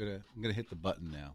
gonna I'm gonna hit the button now.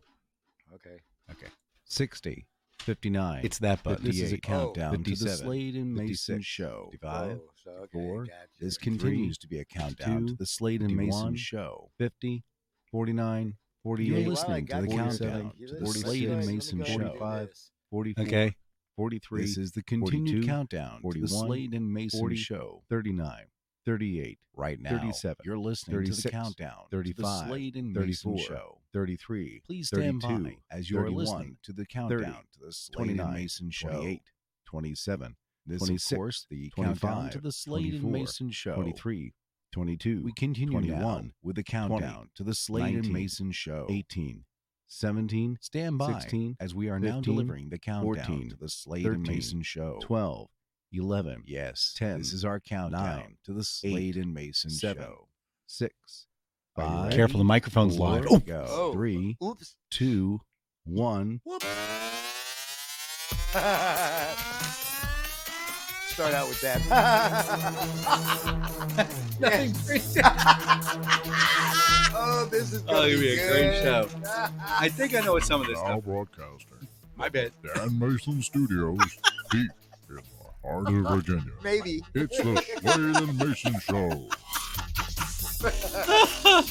Okay. Okay. 60, 59. It's that button. This is a 58, countdown oh, to the 57, Slade and Mason 56, show. 55, Oh, so, okay, four, gotcha. This Three, continues to be a countdown to the Slade and Mason 51, show. 50, 49, 48. You're listening got to the countdown to the let's Slade and ahead, let me Mason go ahead and show. 45, 44, Okay. 43. This is the 42, continued countdown to 41, the Slade and Mason 40, show. 39, 38. Right now. 37. You're listening to the countdown 35, to the Slade and Mason 34, show. 33. Please stand by as you're listening to the countdown 30, to the Slade 29, and Mason show. 28, 27. This 26, of course the countdown 25, to the Slade and Mason show. 23, 22, We continue 21, now with the countdown to the Slade and Mason show. 18, 17. Stand by 16, as we are now delivering the countdown 14, to the Slade and Mason show. 12, 11, Yes, 10, This is our countdown 9, to the Slade and Mason 7, show. 6, 5. Careful, the microphone's Four, live. Oh, go. Oh. three, Oops. two, one. Start out with that. Nothing special oh, this is oh, gonna Oh, it'll be, be a great show. I think I know what some of this Now stuff. broadcasting. I bet. Dan Mason Studios, deep in the heart of Virginia. Maybe. It's the Slade and Mason Show.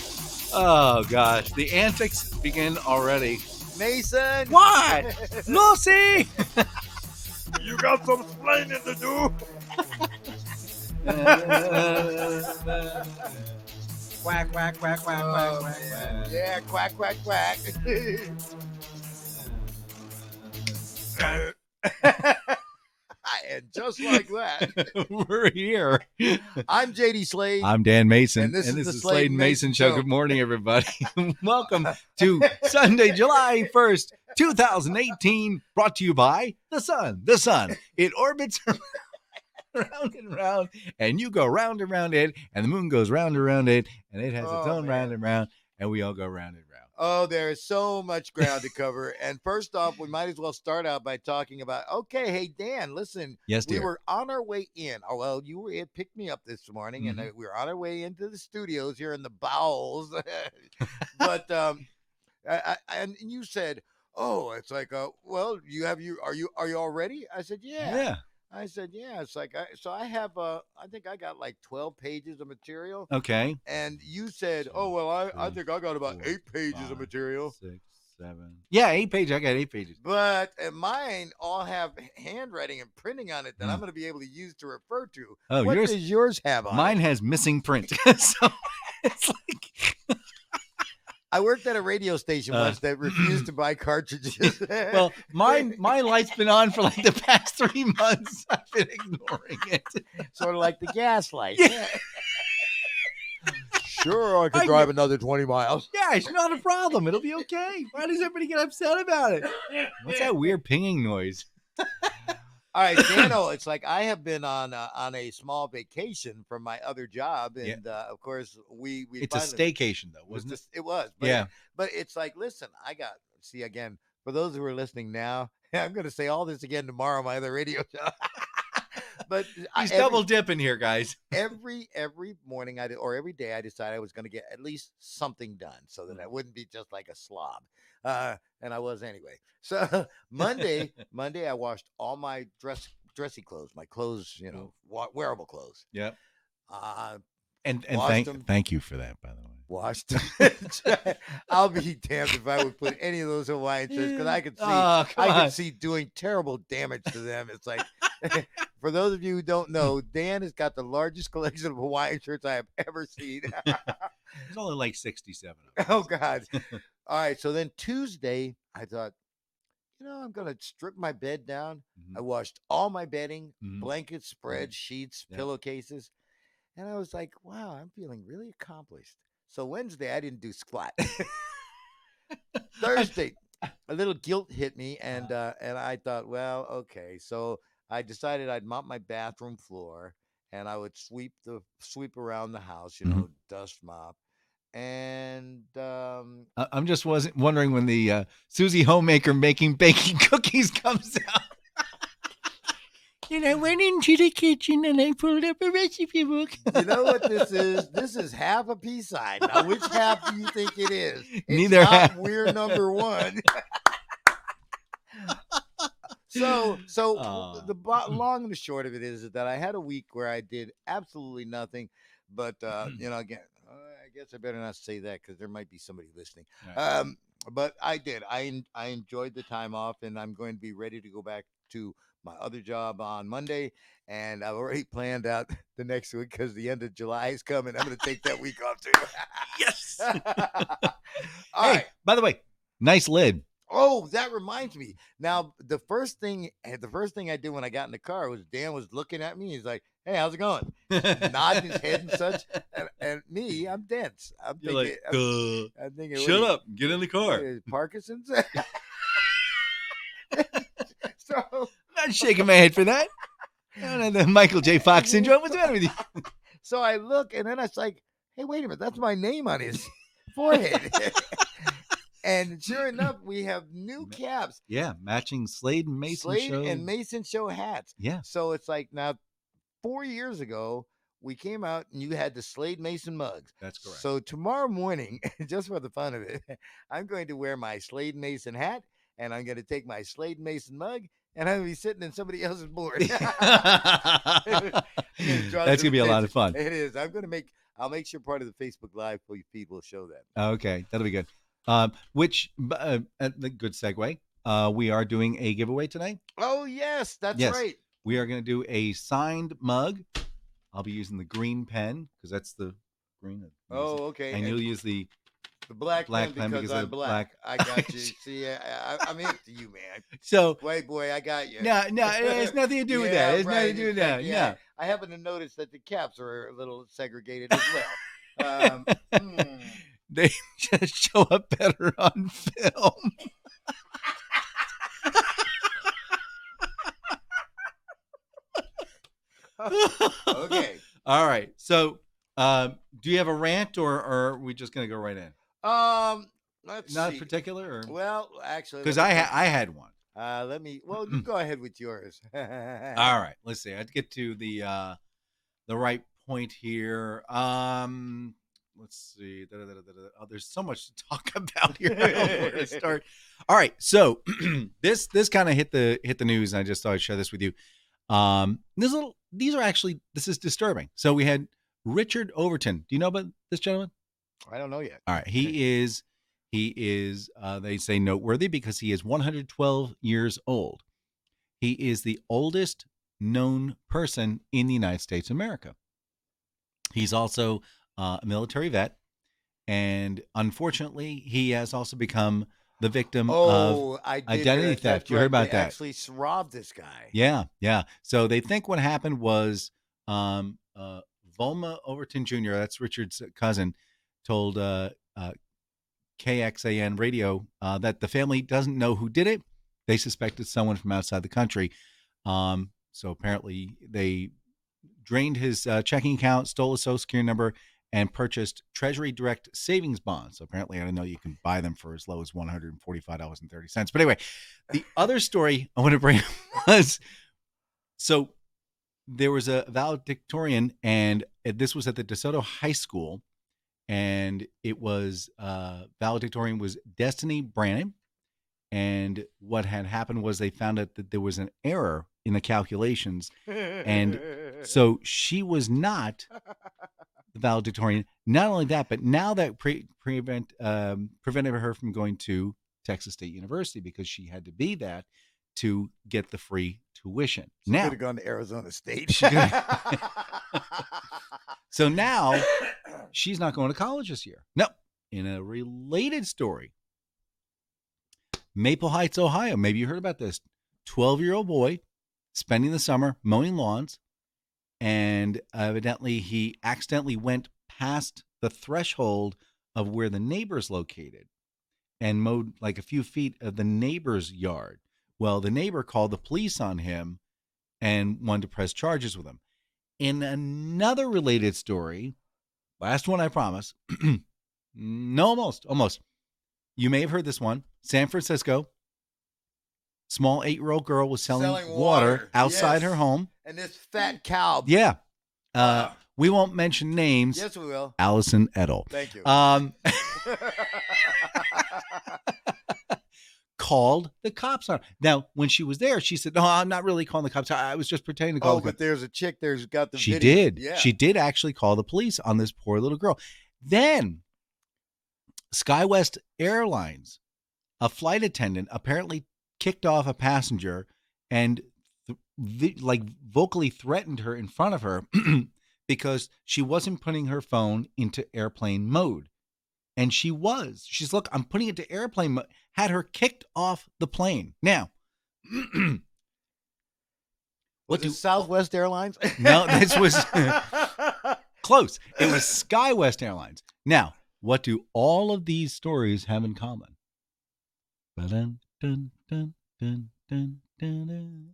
Oh gosh, the antics begin already. Mason. What? Lucy! You got some explaining to do. quack quack quack quack Oh, quack man. quack. Yeah, quack, quack, quack. Eh. and just like that, We're here. I'm JD Slade. I'm Dan Mason, And this is the the Slade Slade and Mason, Mason Show. Show. Good morning, everybody. Welcome to Sunday, July 1st, 2018, brought to you by the sun. The sun. It orbits round and round, and you go round and round it, and the moon goes round and round it, and it has its Oh, own round and round, and we all go round and round. Oh, there is so much ground to cover. And first off, we might as well start out by talking about okay, hey, Dan, listen, Yes, dear. we were on our way in. Oh, well, you were it picked me up this morning, and uh, we were on our way into the studios here in the bowels. but um, I, I, and you said, "Oh, it's like, uh, well, you have you are you are you all ready?" I said, "Yeah." yeah. I said, "Yeah." It's like, I, so I have, uh, I think I got like twelve pages of material, Okay. and you said, "Oh, well, I, I think I got about eight pages of material." Six, seven. Yeah, eight pages. I got eight pages. But uh, mine all have handwriting and printing on it that I'm Mm. going to be able to use to refer to. Oh, what yours. does yours have on? Mine it? has missing print. so it's like I worked at a radio station Uh, once that refused to buy cartridges. well, mine my light's been on for like the past three months. I've been ignoring it. sort of like the gas light. Yeah. Sure, I could I drive another 20 miles. Yeah, it's not a problem. It'll be okay. Why does everybody get upset about it? What's that weird pinging noise? All right, Dano, it's like I have been on uh, on a small vacation from my other job, Yeah. and uh, of course we we It's a staycation though, it was wasn't it? it was, but Yeah. But it's like, listen, I got see again for those who are listening now. I'm going to say all this again tomorrow on my other radio show. but He's every, double dipping here, guys. every every morning I did, or every day I decided I was going to get at least something done so that I wouldn't be just like a slob. Uh, and I was anyway. So Monday, Monday I washed all my dress dressy clothes, my clothes, you know, wa- wearable clothes. Yep. Uh, And and Washed thank them. thank you for that, by the way. washed. I'll be damned if I would put any of those Hawaiian shirts because I could see Oh, come I on. could see doing terrible damage to them. It's like for those of you who don't know, Dan has got the largest collection of Hawaiian shirts I have ever seen. There's only like 67 of them. oh God. All right. So then Tuesday, I thought, you know, I'm gonna strip my bed down. Mhm. I washed all my bedding, Mhm. blankets, spreads, sheets, Yep. pillowcases. And I was like, wow, I'm feeling really accomplished. So Wednesday I didn't do squat. Thursday, a little guilt hit me, and uh, and I thought, well, okay. So I decided I'd mop my bathroom floor, and I would sweep the sweep around the house, you Mhm. know, dust mop, and um, I'm just wasn't wondering when the uh, Susie homemaker making baking cookies comes out. Then I went into the kitchen and I pulled up a recipe book. You know what this is? This is half a peace sign. Now, which half do you think it is? It's Neither not half. We're number one. So, so Aw. the bo- long and the short of it is that I had a week where I did absolutely nothing. But uh, you know, again, uh, I guess I better not say that because there might be somebody listening. Right. Um, but I did. I I enjoyed the time off, and I'm going to be ready to go back to my other job on Monday. And I've already planned out the next week because the end of July is coming. I'm going to take that week off too. yes. All hey, right. by the way, nice lid. Oh, that reminds me. Now, the first thing, eh, the first thing I did when I got in the car was Dan was looking at me. He's like, "Hey, how's it going?" Nodding his head and such. And, and me, I'm dense. I'm You're thinking, like, I'm, "Uh, I'm thinking, shut do you- up, get in the car. Parkinson's. so, I'm Not shaking my head for that. No, no, Michael J. Fox syndrome. What's the matter with you? so I look, and then I was like, "Hey, wait a minute, that's my name on his forehead." And sure enough, we have new caps, Yeah, matching Slade and Mason Slade show. and Mason show hats. yeah, So it's like now, four years ago, we came out and you had the Slade Mason mugs. that's correct. So tomorrow morning, just for the fun of it, I'm going to wear my Slade Mason hat and I'm going to take my Slade Mason mug and I'm going to be sitting in somebody else's board. that's gonna be a lot of fun. It is. I'm going to make. I'll make sure part of the Facebook Live feed will show that. Okay, that'll be good. Um, which b- uh, uh, the good segue. Uh, we are doing a giveaway tonight. Oh yes, that's Yes. right. We are going to do a signed mug. I'll be using the green pen because that's the green. that we use. Oh, okay. and you'll use the the black, black because, I'm black. black- I got you. See, I, I, I'm into you, man. so. Wait, boy, I got you. No, no, it has nothing to do with Yeah, that. It's nothing right, to do with that. exactly. No. Yeah, I happen to notice that the caps are a little segregated as well. Um, hmm. They just show up better on film. okay. All right. So, um, do you have a rant, or, or are we just going to go right in? Um, let's Not see. particular, or Well, actually, because let I me ha- I had one. uh, let me. Well, you go ahead with yours. All right. Let's see. I'd get to the uh, the right point here. Um, let's see. Da, da, da. Oh, there's so much to talk about here. Where to start. All right. So this this kind of hit the hit the news, and I just thought I'd share this with you. Um, this little these are actually this is disturbing. So we had Richard Overton. Do you know about this gentleman? I don't know yet. All right, he is he is uh, they say noteworthy because he is 112 years old. He is the oldest known person in the United States of America. He's also uh, a military vet, and unfortunately, he has also become the victim of Oh, I identity theft. You heard about they that. Actually, robbed this guy. yeah, yeah. So they think what happened was um, uh, Volma Overton Jr., that's Richard's cousin, told uh, uh, KXAN radio uh, that the family doesn't know who did it. They suspected someone from outside the country. Um, so apparently they drained his uh, checking account, stole his social security number, and purchased Treasury Direct savings bonds. Apparently, I don't know you can buy them for as low as one hundred and forty-five dollars and thirty cents. But anyway, the other story I want to bring was so there was a valedictorian, and this was at the DeSoto High School, and it was uh, valedictorian was Destiny Brannon. And what had happened was they found out that there was an error in the calculations. And So she was not the valedictorian. Not only that, but now that pre- prevent um, prevented her from going to Texas State University because she had to be that to get the free tuition. Now she now, could have gone to Arizona State. So now she's not going to college this year. No. In a related story, Maple Heights, Ohio. Maybe you heard about this. 12 year old boy spending the summer mowing lawns, and evidently he accidentally went past the threshold of where the neighbor's located and mowed like a few feet of the neighbor's yard. Well, the neighbor called the police on him and wanted to press charges with him. In another related story, last one I promise. no, almost, almost. You may have heard this one. San Francisco, small eight-year-old girl was selling, Selling water, water, outside yes. her home. And this fat cow. Yeah. Uh, we won't mention names. Yes, we will. Alison Ettel. Thank you. Um, called the cops on her. Now, when she was there, she said, "No, I'm not really calling the cops. I was just pretending to call oh, the cops." but there's a chick there's got the she video. did. Yeah. She did actually call the police on this poor little girl. Then, SkyWest Airlines, a flight attendant apparently kicked off a passenger and th- like vocally threatened her in front of her because she wasn't putting her phone into airplane mode. And she was. She's look, I'm putting it to airplane mode. Had her kicked off the plane. Now, what do Southwest Airlines? No, this was- Close. It was SkyWest Airlines. Now, what do all of these stories have in common? Dun, dun, dun,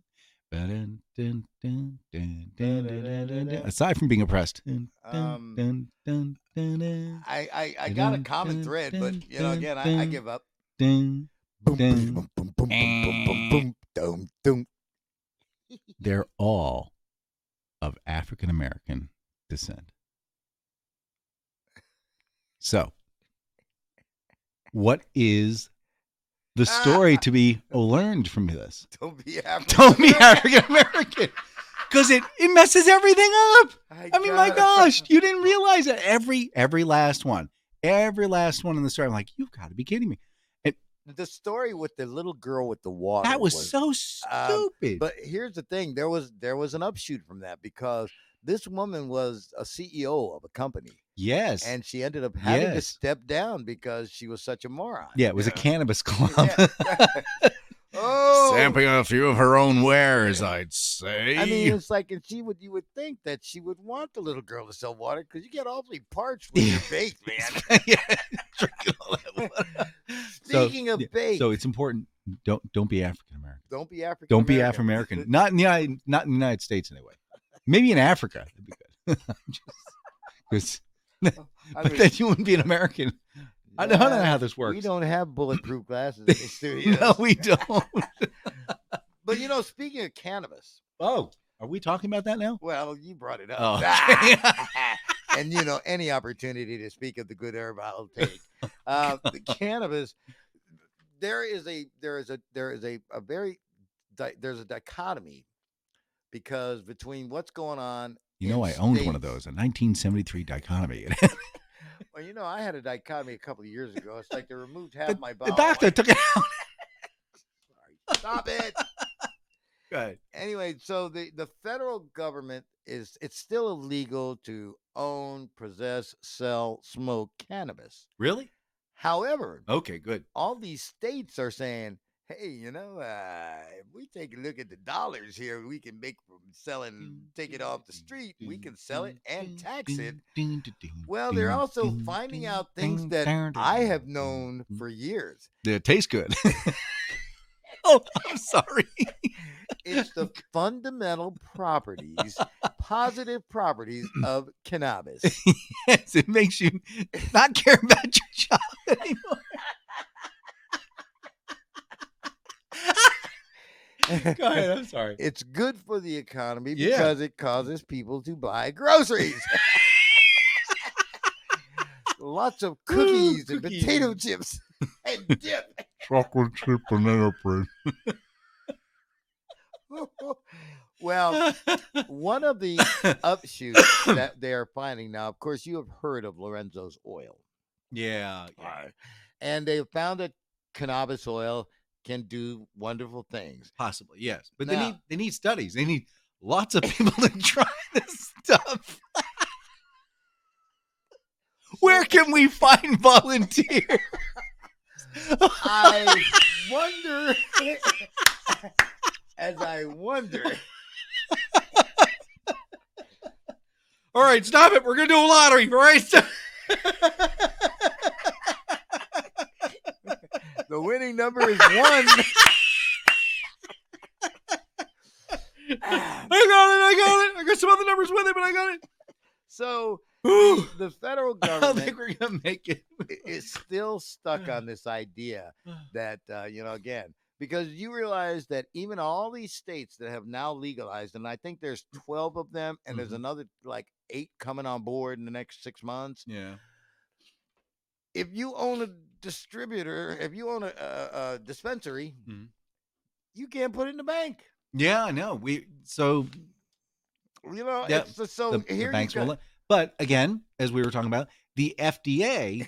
Aside from being oppressed, um, I, I, got a common thread, but you know, again, I, I give up. They're all of African American descent. So, what is the ah. story to be learned from this? Don't be African. Don't be African American. Because it, it messes everything up. I mean, my gosh, you didn't realize that every every last one, every last one in the story. I'm like, you've got to be kidding me. the story with the little girl with the water. That was so um, stupid. But here's the thing: there was there was an upshoot from that because this woman was a CEO of a company, yes, and she ended up having to step down because she was such a moron. yeah, it was a cannabis club. Yeah. oh, Sampling a few of her own wares, I'd say. I mean, it's like, and she would, you would think that she would want the little girl to sell water because you get awfully parched when you're baked, man. yeah, drinking all that water. So, Speaking of yeah, baked, So it's important. Don't don't be African American. don't be African. Don't be African American. Not in the not in the United States anyway. Maybe in Africa, that'd be good. Because I but mean, then you wouldn't be an American. I don't know how this works. We don't have bulletproof glasses in the studio. no, we don't. But you know, speaking of cannabis, Oh, are we talking about that now? well, you brought it up. Oh, and you know, any opportunity to speak of the good herb, I'll take. Uh, the cannabis. There is a there is a there is a a very di- there's a dichotomy because between what's going on. You know, I owned one of those, a 1973 dichotomy. Well, you know, I had a dichotomy a couple of years ago. It's like they removed half the, my body. the doctor like- took it out. Sorry, Stop it. Good. anyway, so the the federal government is it's still illegal to own, possess, sell, smoke cannabis. Really? However, Okay, good. all these states are saying, "Hey, you know, uh, if we take a look at the dollars here, we can make from selling, take it off the street, we can sell it and tax it." Well, they're also finding out things that I have known for years. It tastes good. oh, I'm sorry. It's the fundamental properties, positive properties of cannabis. yes, it makes you not care about your job anymore. Go ahead. I'm sorry. It's good for the economy Yeah. because it causes people to buy groceries. Lots of cookies and potato chips and dip. Chocolate chip banana bread. well, one of the upshoots that they are finding now, of course, you have heard of Lorenzo's oil. yeah. Right. And they found that cannabis oil can do wonderful things. Possibly, yes. But they need they need studies. They need lots of people to try this stuff. Where can we find volunteers? I wonder, as I wonder, All right, stop it. We're gonna do a lottery. All right. Stop. The winning number is one. I got it. I got it. I got some other numbers with it, but I got it. So Ooh, the federal government. I think we're gonna make it. i- still stuck on this idea that uh, you know again because you realize that even all these states that have now legalized, and I think there's 12 of them, and there's Mhm. another like eight coming on board in the next six months. Yeah. If you own a distributor, if you own a, a, a dispensary, Mhm. you can't put it in the bank. Yeah, I know. We so You know, Yeah, it's just so the, the here you banks will. got- let- But again, as we were talking about, the FDA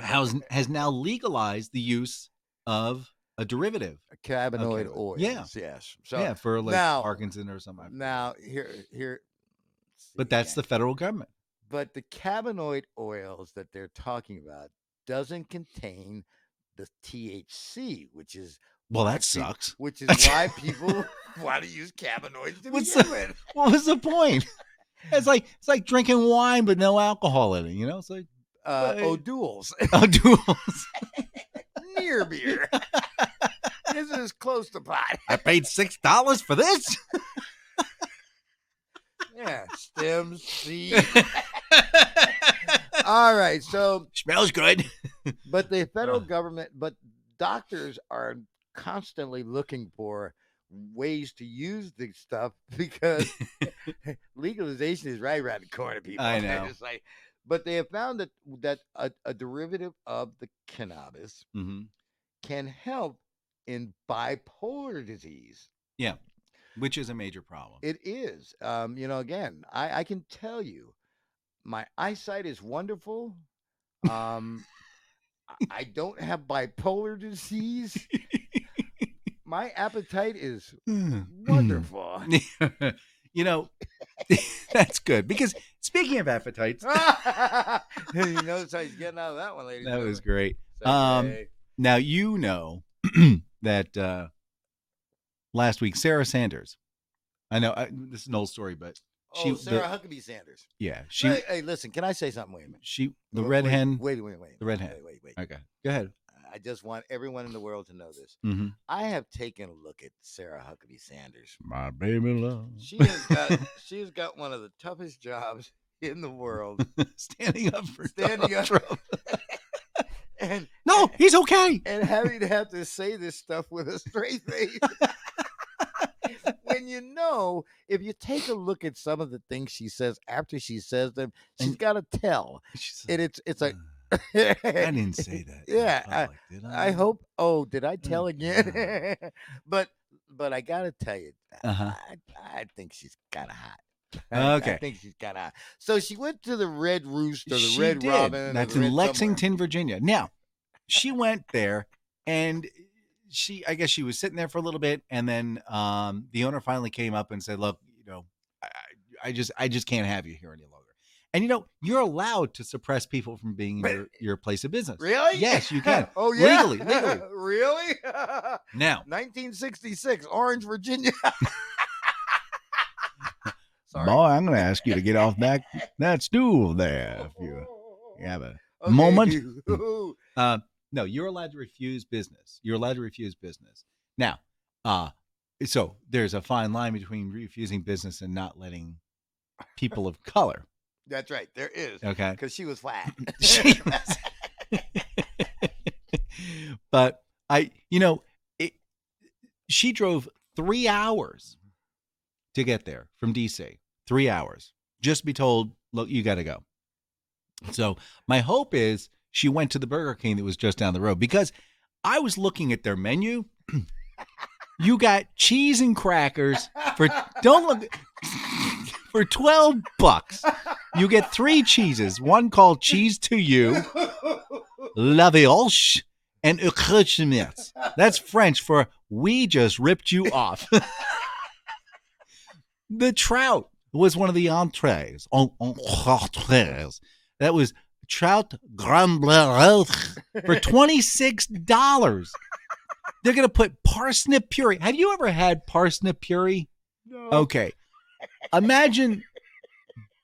has has now legalized the use of a derivative. A cannabinoid Okay, oils. yeah. yes. So yeah, for like now- Parkinson or something. Now here here. but that's the federal government. but the cannabinoid oils that they're talking about doesn't contain the THC, which is Well, that peop- sucks. Which is why people want to use cannabinoids to What's begin with. What was the point? It's like it's like drinking wine but no alcohol in it. You know, it's like Uh, Right. O'Doul's oh, duels. near beer. this is close to pot. I paid six dollars for this. Yeah, stems, seeds. All right, so Smells good. but the federal government, but doctors are constantly looking for ways to use this stuff because legalization is right around the corner. People, I know. like, but they have found that that a, a derivative of the cannabis hmm can help in bipolar disease. Yeah, which is a major problem. It is. Um, you know, again, I, I can tell you, my eyesight is wonderful. Um, I- don't have bipolar disease. My appetite is wonderful. you know, that's good because speaking of appetites, you notice how he's getting out of that one, ladies. that was great. Um, Segue. Now you know that uh, last week Sarah Sanders. I know I, this is an old story, but she- oh, Sarah the- Huckabee Sanders. yeah, she hey, hey, listen, can I say something? Wait a minute. she the Wait- red wait, hen. Wait, wait, wait. the red hen. Wait, wait, wait. Okay, go ahead. I just want everyone in the world to know this. hmm I have taken a look at Sarah Huckabee Sanders. My baby love. She has got she has got one of the toughest jobs in the world. Standing up for Standing Donald up. Trump. And No, he's okay. and having to have to say this stuff with a straight face. When you know, if you take a look at some of the things she says after she says them, she's got to tell. And it's it's like "Uh, I didn't say that. Yeah, I- I, I hope. Oh, did I tell Oh, again? but but I gotta tell you, Uh-huh. I, I think she's kind of hot. I- Okay. I think she's kind of hot. So she went to the Red Rooster, the she Red did. Robin. That's in Red somewhere. Lexington, Virginia. Now, she went there and she, I guess she was sitting there for a little bit, and then um, the owner finally came up and said, "Look, you know, I, I just, I just can't have you here any longer." And you know, you're allowed to suppress people from being your, your place of business. Really? Yes, you can. oh yeah, Legally, legally. really? Now, 1966, Orange, Virginia. Sorry. Boy, I'm going to ask you to get off that that stool there. If you have a Okay. moment. uh, no, you're allowed to refuse business. You're allowed to refuse business. Now, uh, so there's a fine line between refusing business and not letting people of color. That's right. There is Okay. because she was flat. She was- but I, you know, it, she drove three hours to get there from DC. Three hours just be told, look, you got to go. So my hope is she went to the Burger King that was just down the road because I was looking at their menu. you got cheese and crackers for don't look for 12 bucks. You get three cheeses, one called cheese to you, la Vioche, and Euchristmas. That's French for we just ripped you off. the trout was one of the entrees. En- Entrees. That was trout grand bleu for $26. They're going to put parsnip puree. Have you ever had parsnip puree? no. Okay. Imagine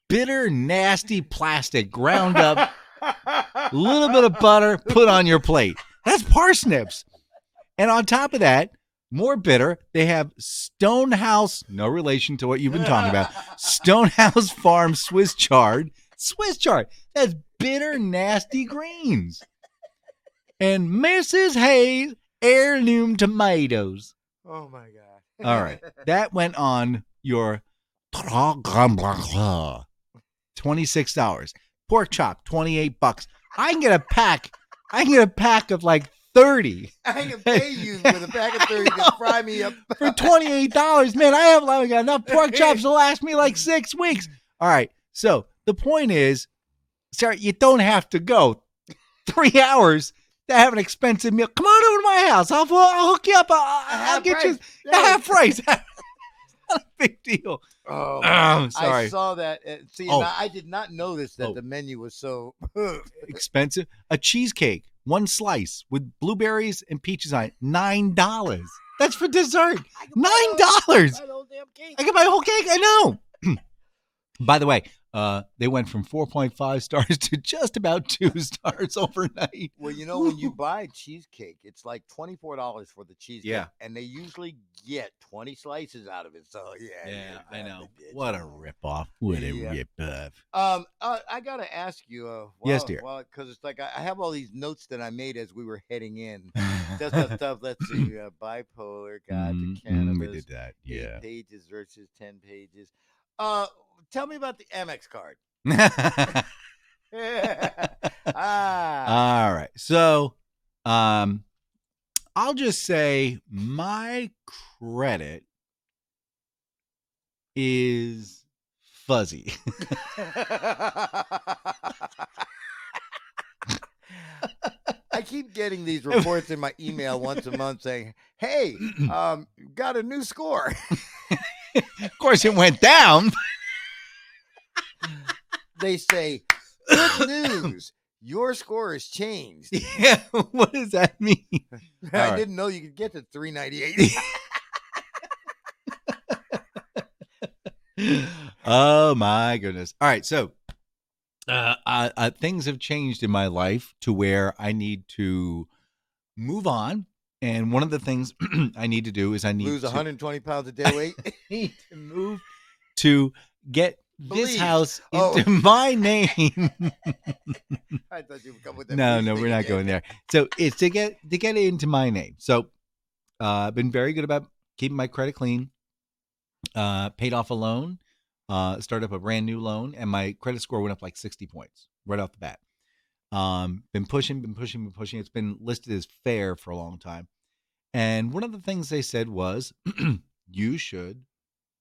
bitter, nasty plastic ground up, a little bit of butter, put on your plate. That's parsnips. And on top of that, more bitter, they have Stonehouse, no relation to what you've been talking about. Stonehouse Farm Swiss chard. Swiss chard. That's bitter, nasty greens. And Mrs. Hayes heirloom tomatoes. Oh my god. All right. That went on your twenty-six dollars. Pork chop, twenty-eight bucks. I can get a pack. I can get a pack of like thirty I can pay you with a pack of thirty to fry me up. for twenty-eight dollars. Man, I have like enough pork chops to last me like six weeks. All right. So the point is, Sarah, you don't have to go three hours to have an expensive meal. Come on over to my house. I'll I'll hook you up. I'll, I'll get you price. a half price. Not a big deal. Oh, Oh, sorry. I saw that. uh, See, Oh. I, did not notice that Oh. the menu was so. expensive. A cheesecake, one slice with blueberries and peaches on it, nine dollars. That's for dessert. Nine dollars. That whole damn cake. I get my whole cake. I know. By the way, uh, they went from four point five stars to just about two stars overnight. Well, you know, when you buy cheesecake, it's like twenty four dollars for the cheesecake, Yeah. and they usually get twenty slices out of it. So yeah, you're I know. What a ripoff. What a Yeah. ripoff. Um, uh, I gotta ask you. Uh, Yes, dear. Well, because it's like I, I have all these notes that I made as we were heading in. Just that stuff. Let's see. Uh, bipolar guide Mm, to mm, cannabis. we did that. eight Yeah. pages versus ten pages. Uh, tell me about the Amex card. ah, All right. So, um, I'll just say my credit is fuzzy. I keep getting these reports in my email once a month saying, "Hey, um, got a new score." of course, it went down. they say, "Good news, your score has changed." yeah. What does that mean? I right. didn't know you could get to 398. oh my goodness. All right. So, uh, uh, uh, things have changed in my life to where I need to move on. And one of the things I need to do is I need Lose to 120 pounds of dead weight. need to move to get this Believe. house Oh. into my name. I thought you would come with that. no, no, we're not again. going there. So it's to get to get it into my name. So uh, I've been very good about keeping my credit clean. Uh, paid off a loan, uh, started up a brand new loan, and my credit score went up like sixty points right off the bat. Um, been pushing, been pushing, been pushing. It's been listed as fair for a long time. And one of the things they said was you should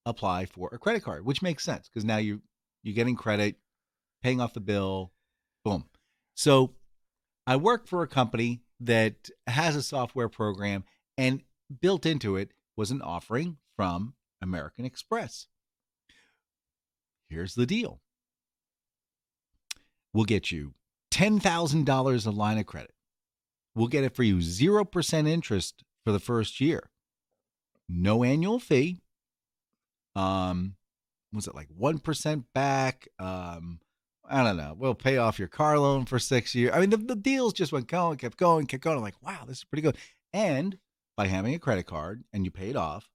apply for a credit card, which makes sense because now you you're getting credit, paying off the bill, boom. So I work for a company that has a software program, and built into it was an offering from American Express. Here's the deal we'll get you $10,000 a line of credit. We'll get it for you 0% interest for the first year. No annual fee. Um, was it like 1% back? Um, I don't know. We'll pay off your car loan for six years. I mean, the, the deals just went going, kept going, kept going. I'm like, wow, this is pretty good. And by having a credit card and you pay it off,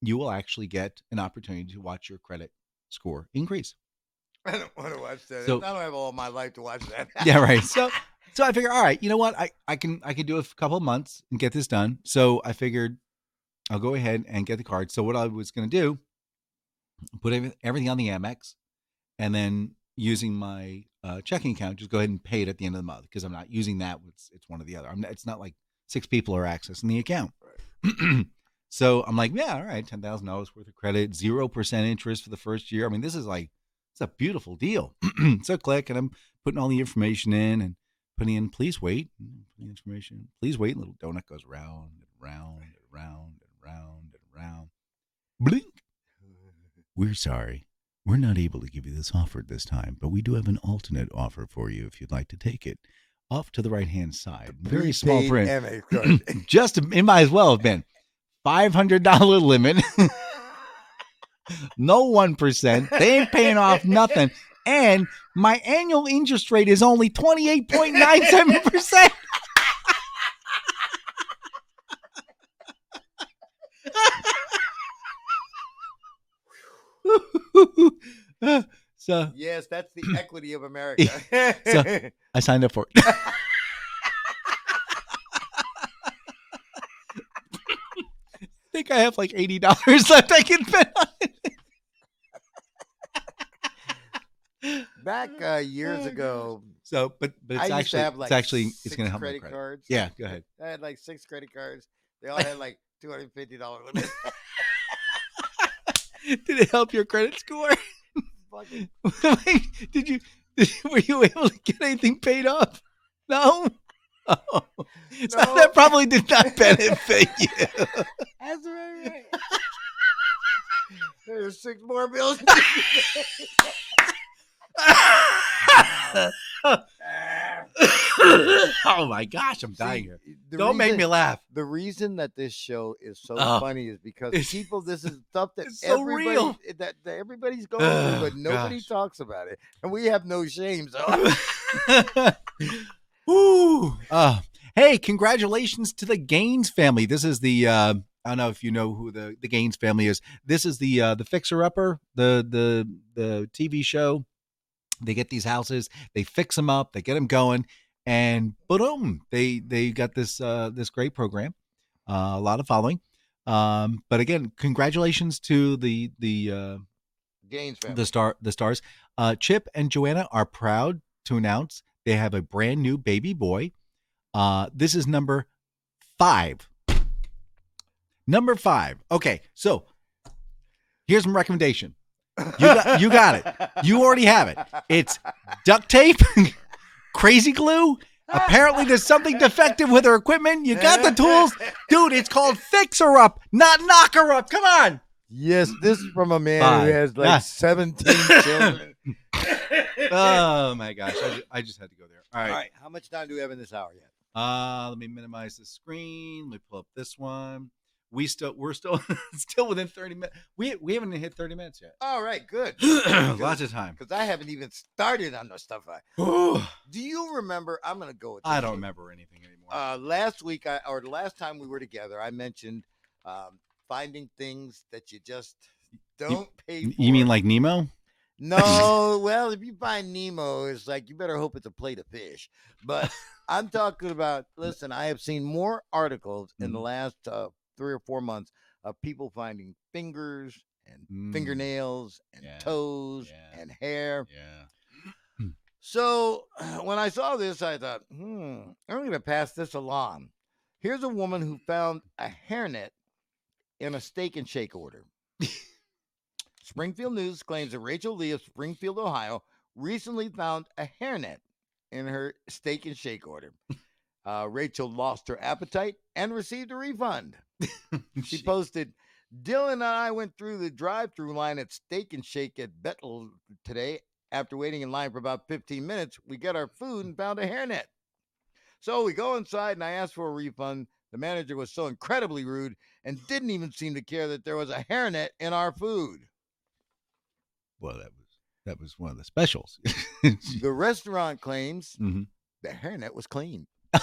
you will actually get an opportunity to watch your credit score increase. I don't want to watch that. So- I don't have all my life to watch that. yeah, right. So so I figure, all right, you know what? I, I can I can do a couple of months and get this done. So I figured I'll go ahead and get the card. So what I was gonna do, put everything on the Amex, and then using my uh, checking account, just go ahead and pay it at the end of the month because I'm not using that. It's it's one or the other. I'm it's not like six people are accessing the account. so I'm like, yeah, all right, ten thousand dollars worth of credit, zero percent interest for the first year. I mean, this is like it's a beautiful deal. so click, and I'm putting all the information in and putting in, please wait, putting information, please wait. Little donut goes round and round and round and round and round. Blink. We're sorry. We're not able to give you this offer at this time, but we do have an alternate offer for you if you'd like to take it. Off to the right hand side, very small print. Just it might as well have been five hundred dollar limit. no one percent. They ain't paying off nothing. And my annual interest rate is only twenty eight point nine seven percent. So yes, that's the equity of America. So- I signed up for it. I think I have like eighty dollars left I can spend on it. Back uh, years Oh, ago, So, but but it's I used actually to have like it's actually it's gonna help my credit credit. cards. Yeah, go ahead. I had like six credit cards. They all had like two hundred fifty dollars limit. Did it help your credit score? Fucking- did you did, were you able to get anything paid off? No. Oh. So No. that probably did not benefit you. That's right. right. There's six more bills. Ah. oh my gosh, I'm dying here. Don't make me laugh. The reason that this show is so Oh. funny is because people. This is stuff that so everybody real. that, that everybody's going Oh, through, but nobody gosh. talks about it, and we have no shame. So Woo. Uh, hey, congratulations to the Gaines family. This is the uh, I don't know if you know who the, the Gaines family is. This is the uh, the Fixer Upper, the the the TV show. They get these houses, they fix them up, they get them going, and boom, they they got this uh, this great program. Uh, a lot of following. Um, but again, congratulations to the the uh, Gaines family. the star the stars uh chip and joanna are proud to announce they have a brand new baby boy uh this is number five number five okay so here's my recommendation you got you got it you already have it it's duct tape crazy glue apparently there's something defective with her equipment you got the tools dude it's called fixer up not knock her up come on Yes, this is from a man Five. who has like Ah. 17 children. oh my gosh I just, I just had to go there all All right right, how much time do we have in this hour yet? Uh, let me minimize the screen. Let me pull up this one. We still we're still still within 30 minutes. We we haven't hit 30 minutes yet. All right, good. Lots of time. Because I haven't even started on the stuff. I do you remember? I'm gonna go with. I don't one. remember anything anymore. Uh, last week, I or the last time we were together, I mentioned um, finding things that you just don't pay. For. you mean like Nemo? No, well, if you find Nemo, it's like you better hope it's a plate of fish. But I'm talking about. Listen, I have seen more articles in the Mhm. last uh, three or four months of people finding fingers and Mm. fingernails and Yeah, toes yeah. and hair. Yeah. So when I saw this, I thought, hmm, I'm going to pass this along. Here's a woman who found a hairnet in a steak and shake order. Springfield News claims that Rachel Lee of Springfield, Ohio, recently found a hairnet in her steak and shake order. Uh, Rachel lost her appetite and received a refund. She posted, Dylan and I went through the drive through line at Steak and Shake at Bethel today. After waiting in line for about 15 minutes, we got our food and found a hairnet. So we go inside and I asked for a refund. The manager was so incredibly rude and didn't even seem to care that there was a hairnet in our food. well, that was that was one of the specials. The restaurant claims Mhm. the hairnet was clean.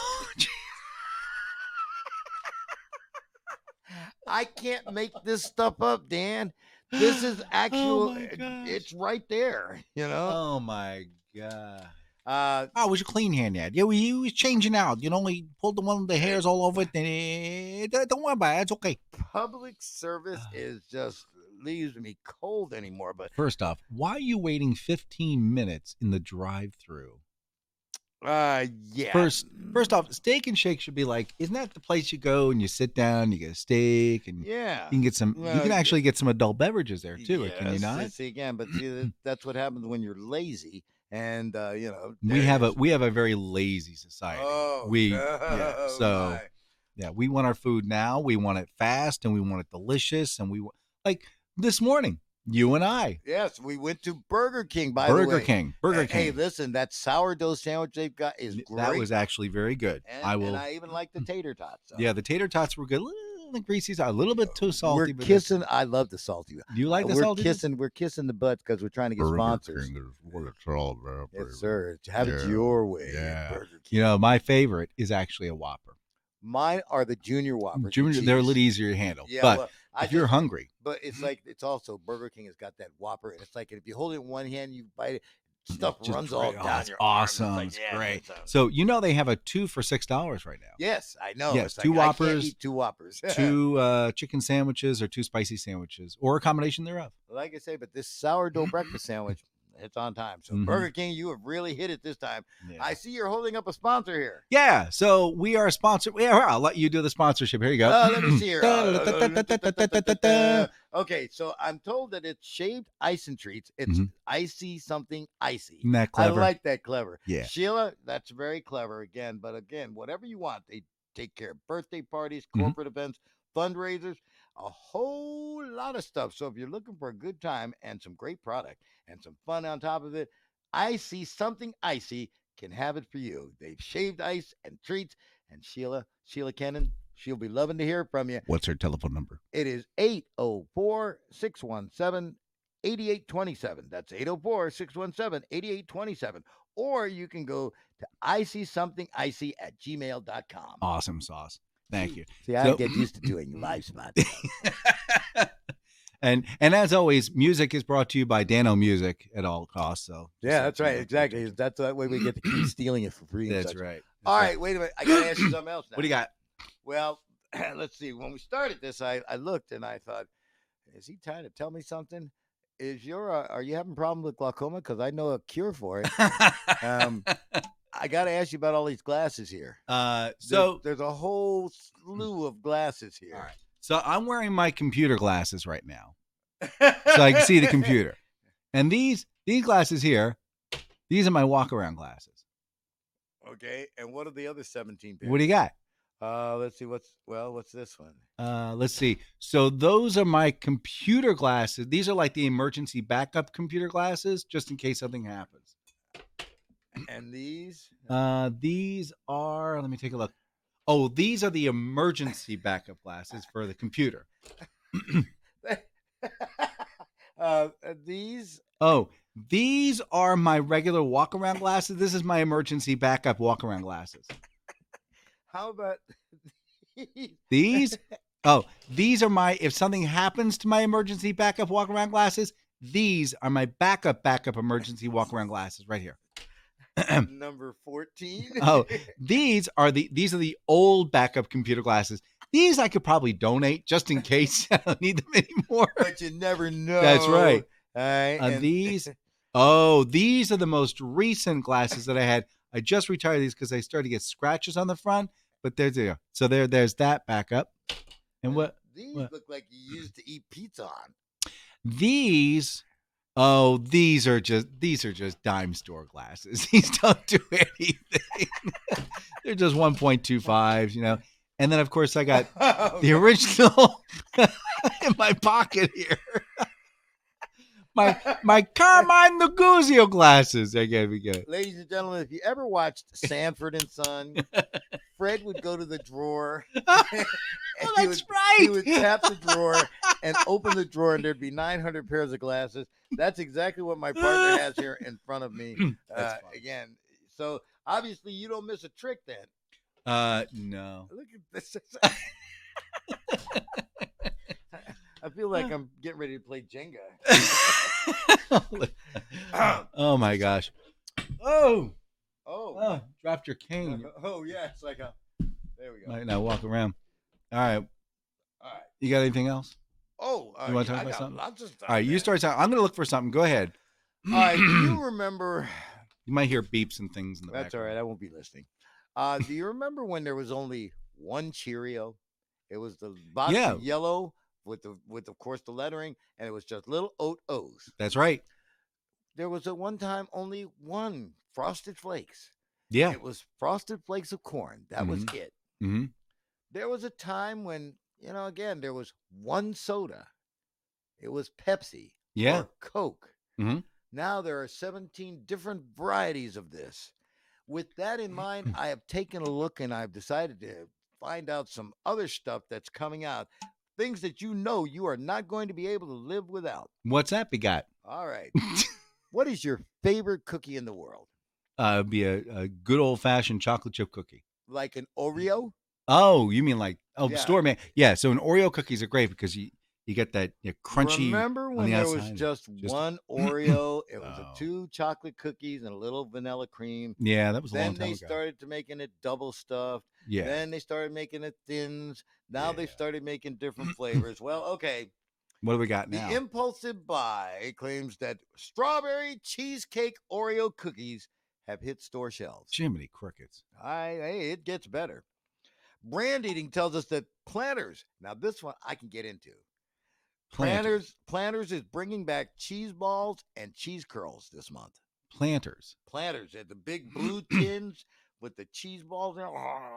I can't make this stuff up, Dan. This is actual. my it- gosh. it's right there. You know. oh my god. Uh, Oh, it was a clean hairnet. Yeah, we he was changing out. You know, he pulled the one with the hairs all over it. And eh, don't worry about it. It's okay. public service is just leaves me cold anymore. But First off, why are you waiting 15 minutes in the drive-through? Uh, yeah. First, first off, Steak and Shake should be like, isn't that the place you go and you sit down, you get a steak, and yeah. you can get some. you can actually get some adult beverages there too. Can you not? See again, but see, that's what happens when you're lazy, and uh, you know. We have a we have a very lazy society. Oh, we no, yeah, so my. yeah, we want our food now. We want it fast, and we want it delicious, and we wa- like this morning. You and I, Yes, we went to Burger King. By the way. Burger way, King, Burger Uh, Hey, listen, that sourdough sandwich they've got is great. that was actually very good. and, I and will. I even like the tater tots. so. yeah, the tater tots were good. A little greasy, a little bit too salty. we're but that's- kissing. I love the salty. Do you like the we're salty? kissing. We're kissing the butts because we're trying to get Burger sponsors. King is what it's all about. baby. Yes, sir. Have it your way. yeah. Burger King. You know, my favorite is actually a Whopper. Mine are the Junior Whoppers. with Junior, they're a little easier to handle. Yeah, but well, I if you're just- hungry, but it's like it's also Burger King has got that Whopper, and it's like if you hold it in one hand, you bite it. stuff Just runs all. Oh, down it's your. It's awesome. like, It's yeah, great. So you know they have a two for six dollars right now. yes, I know. Yes, It's two like, Whoppers, two whoppers. two uh, chicken sandwiches or two spicy sandwiches or a combination thereof. like I say, but this sourdough breakfast sandwich, it's on time. So Mhm. Burger King, you have really hit it this time. Yeah. I see you're holding up a sponsor here. Yeah, so we are a sponsored. Yeah, I'll let you do the sponsorship. Here you go. Uh, let me see here. Uh, okay, so I'm told that it's shaved ice and treats. It's Mhm. icy something icy. Isn't that clever? I like that clever. Yeah. Sheila, that's very clever again. But again, whatever you want, they take care of birthday parties, Mhm. corporate events, fundraisers, a whole lot of stuff. So if you're looking for a good time and some great product and some fun on top of it, I see something icy can have it for you. They've shaved ice and treats. And Sheila, Sheila Cannon, she'll be loving to hear from you. What's her telephone number? It is 804 617 8827. That's 804 617 8827. Or you can go to icy at gmail.com. Awesome sauce. Thank you. See, I So- get used to doing live spots. and and as always, music is brought to you by Dano Music at all costs. So yeah, that's right. Exactly. That's that way we get to keep stealing it for free. That's right. All That's right, wait a minute. I got to ask you something else now. What do you got? Well, let's see. When we started this, I, I looked and I thought, is he trying to tell me something? Is your uh, are you having a problem with glaucoma? Because I know a cure for it. Um, I got to ask you about all these glasses here. uh, There's- so there's, a whole slew of glasses here. All right. so I'm wearing my computer glasses right now, so I can see the computer. And these these glasses here, these are my walk around glasses. okay, and what are the other 17 pairs? What do you got? Uh, let's see. What's well, what's this one? Uh, let's see. So those are my computer glasses. These are like the emergency backup computer glasses, just in case something happens. And these? Uh, these are. Let me take a look. Oh, these are the emergency backup glasses for the computer. uh, these? Oh, these are my regular walk around glasses. This is my emergency backup walk around glasses. How about These? Oh, these are my. If something happens to my emergency backup walk around glasses, these are my backup backup emergency walk around glasses right here. number 14? Oh, these are the these are the old backup computer glasses. These I could probably donate just in case I don't need them anymore. but you never know. That's right. All right. Uh, and- these Oh, these are the most recent glasses that I had. I just retired these because I started to get scratches on the front, but there's there. So there, there's that backup. And what These what? look like you used to eat pizza on. these? Oh, these are just these are just dime store glasses. These don't do anything. They're just 1.25, you know. And then of course I got oh, the original in my pocket here. My my Carmine DeGuzio glasses. They gave me good. Ladies and gentlemen, if you ever watched Sanford and Son, Fred would go to the drawer. Oh, he that's would, right. He would tap the drawer and open the drawer, and there'd be 900 pairs of glasses. That's exactly what my partner has here in front of me. Uh, again, so obviously you don't miss a trick then. Uh, no. Look at this. I feel like I'm getting ready to play Jenga. oh my gosh. Oh, Oh, oh, dropped your cane. oh yeah, it's like a. There we go. Might not walk around. All right. All right. You got anything else? Oh, uh, You wanna talk I about something? lots of stuff, All right, you man. start. I'm going to look for something. Go ahead. All right. Do you remember? You might hear beeps and things in the back? That's all right. I won't be listening. Uh, do you remember when there was only one Cheerio? It was the box Yeah. of yellow with the with of course the lettering, and it was just little oat O's. That's right. There was at one time only one Frosted Flakes. Yeah. It was Frosted Flakes of corn. That was it. hmm There was a time when you know again there was one soda. It was Pepsi. Yeah. or Coke. Mhm. Now there are 17 different varieties of this. With that in mind, I have taken a look and I've decided to find out some other stuff that's coming out. Things that you know you are not going to be able to live without. What's that be got? All right. what is your favorite cookie in the world? Uh, it'd be a, a good old fashioned chocolate chip cookie. Like an Oreo? Oh, you mean like oh Yeah. store man? Yeah. So an Oreo cookies are great because you You get that you know, crunchy. Remember when the there was just, Just- one Oreo? It was Oh. a two chocolate cookies and a little vanilla cream. Yeah, that was a Then long time they ago. started to making it double stuffed. yeah. Then they started making it thins. Now they've started making different flavors. well, okay. what do we got now? The impulsive buy claims that strawberry cheesecake Oreo cookies have hit store shelves. Jiminy crickets. I, hey, it gets better. Brand eating tells us that Planters. Now this one I can get into. Planters. Planters is bringing back cheese balls and cheese curls this month. Planters. Planters, they're the big blue tins with the cheese balls. in.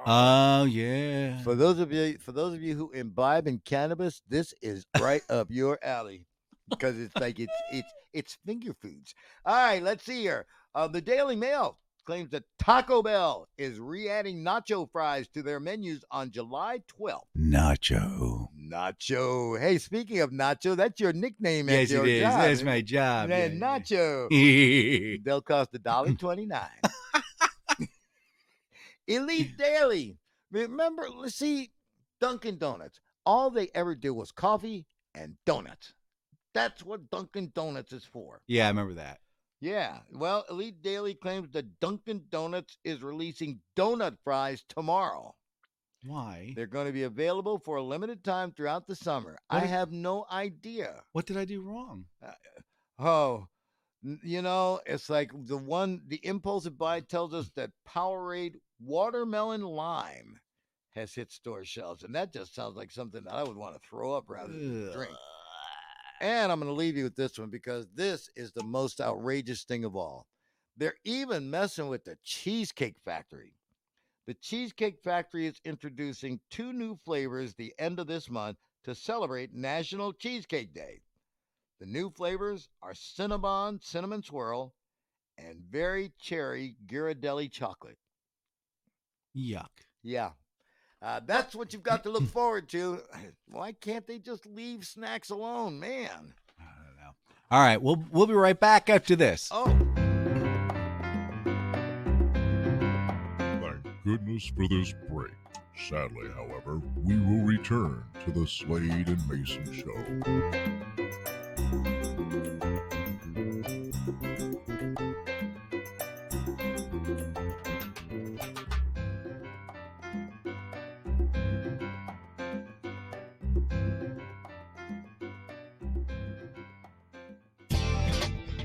Oh yeah. For those of you, for those of you who imbibe in cannabis, this is right up your alley because it's like it's it's it's finger foods. All right, let's see here. Uh, the Daily Mail claims that Taco Bell is re-adding nacho fries to their menus on July 12th. Nacho. Nacho. Hey, speaking of nacho, that's your nickname. Yes, your it is. job. That's my job. Man, yeah, nacho. They'll cost a dollar twenty nine. Elite Daily. Remember, let's see, Dunkin' Donuts. All they ever do was coffee and donuts. That's what Dunkin' Donuts is for. yeah, I remember that. Yeah. Well, Elite Daily claims that Dunkin' Donuts is releasing donut fries tomorrow. Why? They're going to be available for a limited time throughout the summer. I What is- have no idea. What did I do wrong? Uh, oh, you know, it's like the one, the impulsive buy tells us that Powerade watermelon lime has hit store shelves. And that just sounds like something that I would want to throw up rather than drink. And I'm going to leave you with this one because this is the most outrageous thing of all. They're even messing with the Cheesecake Factory. The Cheesecake Factory is introducing two new flavors the end of this month to celebrate National Cheesecake Day. The new flavors are Cinnabon Cinnamon Swirl and Very Cherry Ghirardelli Chocolate. Yuck. Yeah. Uh, that's what you've got to look forward to. Why can't they just leave snacks alone, man? I don't know. All right, we'll we'll be right back after this. Oh, goodness for this break. Sadly, however, we will return to the Slade and Mason show.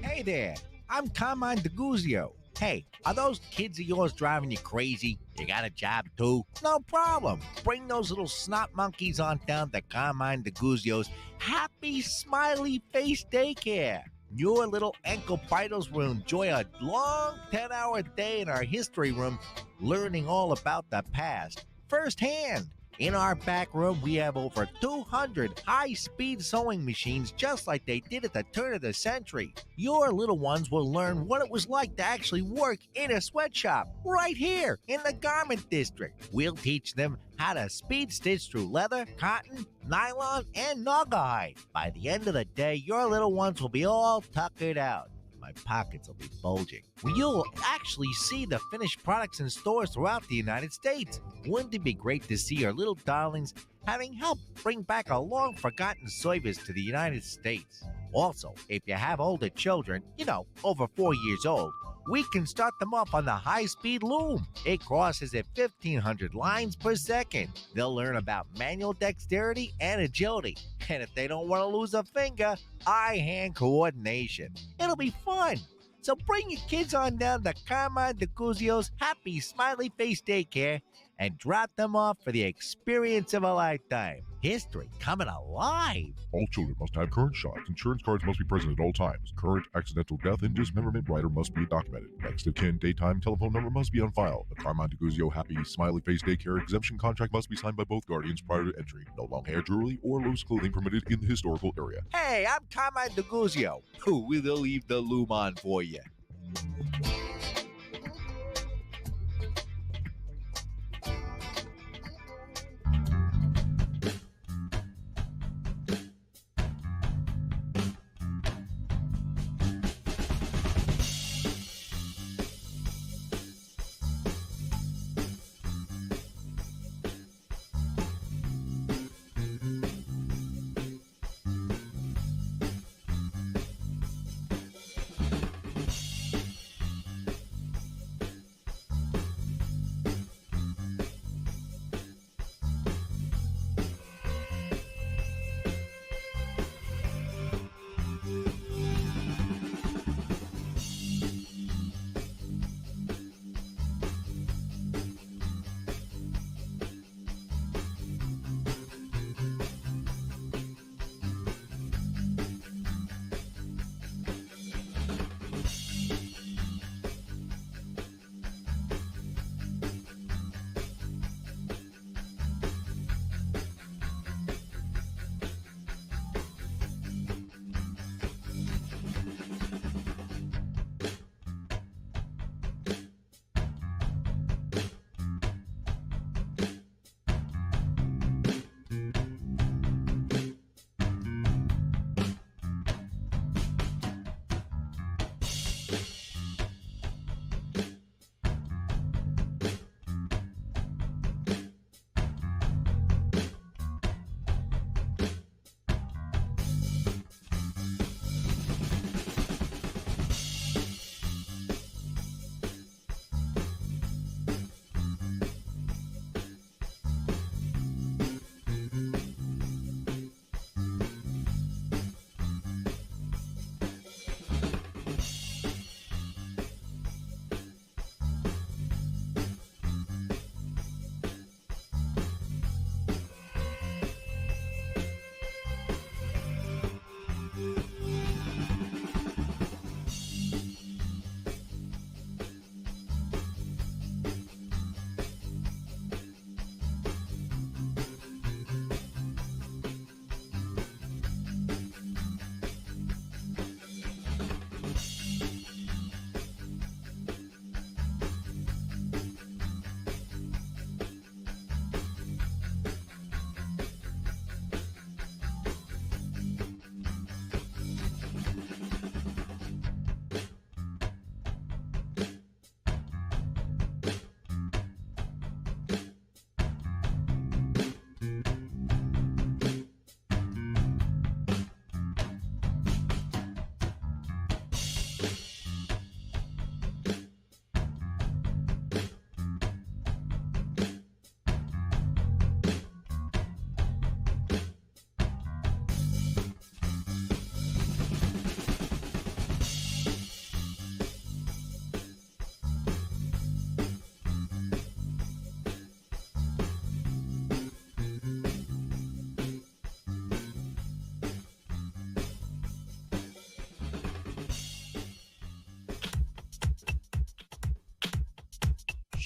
Hey there, I'm Carmine DeGuzio. Hey, are those kids of yours driving you crazy? You got a job too? No problem. Bring those little snot monkeys on down to Carmine DeGuzio's Happy Smiley Face Daycare. Your little ankle biters will enjoy a long 10 hour day in our history room learning all about the past firsthand. In our back room, we have over 200 high speed sewing machines just like they did at the turn of the century. Your little ones will learn what it was like to actually work in a sweatshop right here in the garment district. We'll teach them how to speed stitch through leather, cotton, nylon, and naugahyde. By the end of the day, your little ones will be all tuckered out. My pockets will be bulging. You'll actually see the finished products in stores throughout the United States. Wouldn't it be great to see our little darlings having helped bring back a long forgotten service to the United States? Also, if you have older children, you know, over four years old, we can start them off on the high speed loom. It crosses at 1500 lines per second. They'll learn about manual dexterity and agility. And if they don't want to lose a finger, eye hand coordination. It'll be fun. So bring your kids on down to Carmine DeGuzio's Happy Smiley Face Daycare and drop them off for the experience of a lifetime. History coming alive. All children must have current shots. Insurance cards must be present at all times. Current accidental death and dismemberment rider must be documented. Next of kin daytime telephone number must be on file. The Carmine DeGuzio Happy Smiley Face Daycare exemption contract must be signed by both guardians prior to entry. No long hair jewelry or loose clothing permitted in the historical area. Hey, I'm Carmine DeGuzio. Who will leave the loom on for you?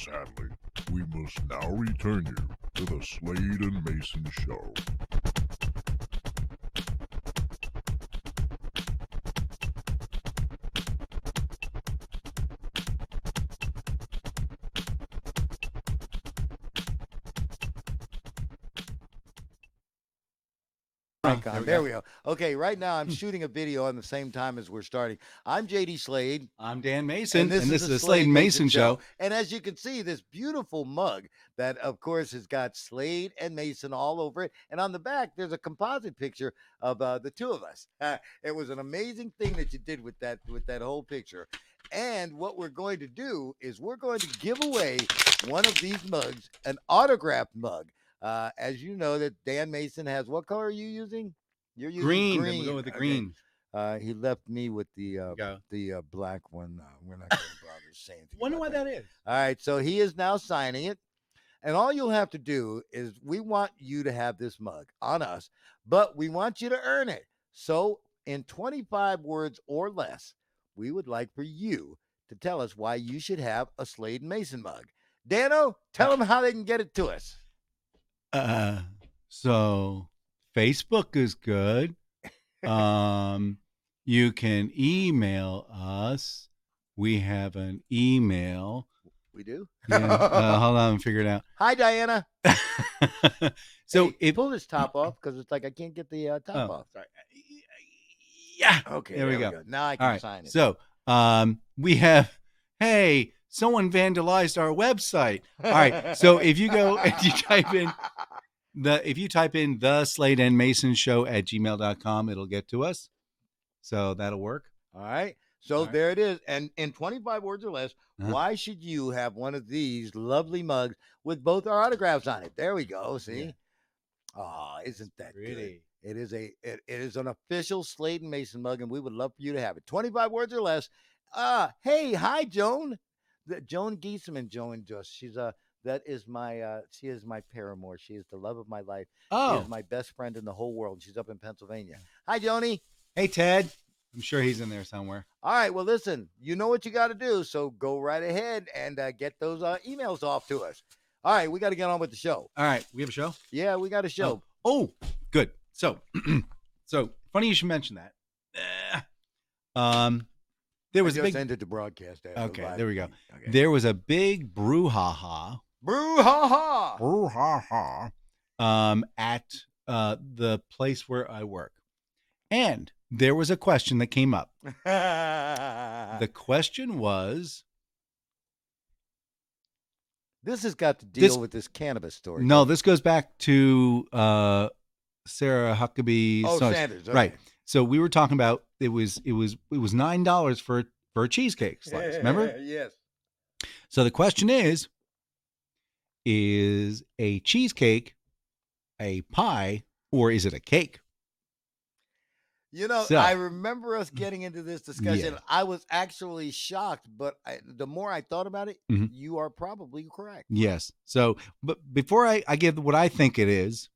Sadly, we must now return you to the Slade and Mason Show. Icon. there we There go. we go. Okay, right now I'm shooting a video on the same time as we're starting. I'm JD Slade. I'm Dan Mason, and this, is, the the Slade and Mason show. And as you can see, this beautiful mug that, of course, has got Slade and Mason all over it. And on the back, there's a composite picture of uh, the two of us. Uh, it was an amazing thing that you did with that with that whole picture. And what we're going to do is we're going to give away one of these mugs, an autographed mug. Uh, as you know, that Dan Mason has. What color are you using? You're using Green. green. We'll go with the Okay. green. Uh, he left me with the uh, the uh, black one. Uh, we're not going to bother saying. anything Wonder why about that is. All right, so he is now signing it, and all you'll have to do is we want you to have this mug on us, but we want you to earn it. So, in 25 words or less, we would like for you to tell us why you should have a Slade Mason mug. Dano, tell them how they can get it to us. Uh, so Facebook is good. Um, you can email us. We have an email. We do. Yeah, uh, hold on, figure it out. Hi, Diana. so Hey, if pull this top off because it's like I can't get the uh, top Oh, off. sorry. Yeah. Okay, There we go. Now I can right. sign it. So um, we have. Hey, someone vandalized our website. All right. So if you go and you type in the if you type in the Slade and Mason show at gmail.com, it'll get to us. So that'll work. All right. So All right. there it is. And in 25 words or less, Uh-huh. why should you have one of these lovely mugs with both our autographs on it? There we go. See? Yeah. Oh, isn't that good? It is a it, it is an official Slade and Mason mug, and we would love for you to have it. 25 words or less. Uh hey, hi Joan. The, Joan Gieseman joined us. She's uh that is my uh she is my paramour. She is the love of my life. She Oh, is my best friend in the whole world. She's up in Pennsylvania. Hi Joni. hey Ted. I'm sure he's in there somewhere. All right. Well, listen, you know what you got to do. So go right ahead and uh, get those uh, emails off to us. All right. We got to get on with the show. All right, we have a show. Yeah, we got a show. Oh, good. So, so funny you should mention that. Eh. Um, there was I a just big, ended the broadcast. A Okay, there we go. Okay. there was a big brouhaha, Brouhaha. brouhaha, um, at uh the place where I work, and there was a question that came up. The question was, this has got to deal This- with this cannabis story. no, this goes back to uh Sarah Huckabee. Oh, Sanders. Sanders. right. So we were talking about it was it was it was nine dollars for for a cheesecake slice. Remember? yes. So the question is is a cheesecake a pie or is it a cake? You know, So- I remember us getting into this discussion. Yeah. I was actually shocked, but I, the more I thought about it, Mhm. you are probably correct. Yes. So but before I, I give what I think it is,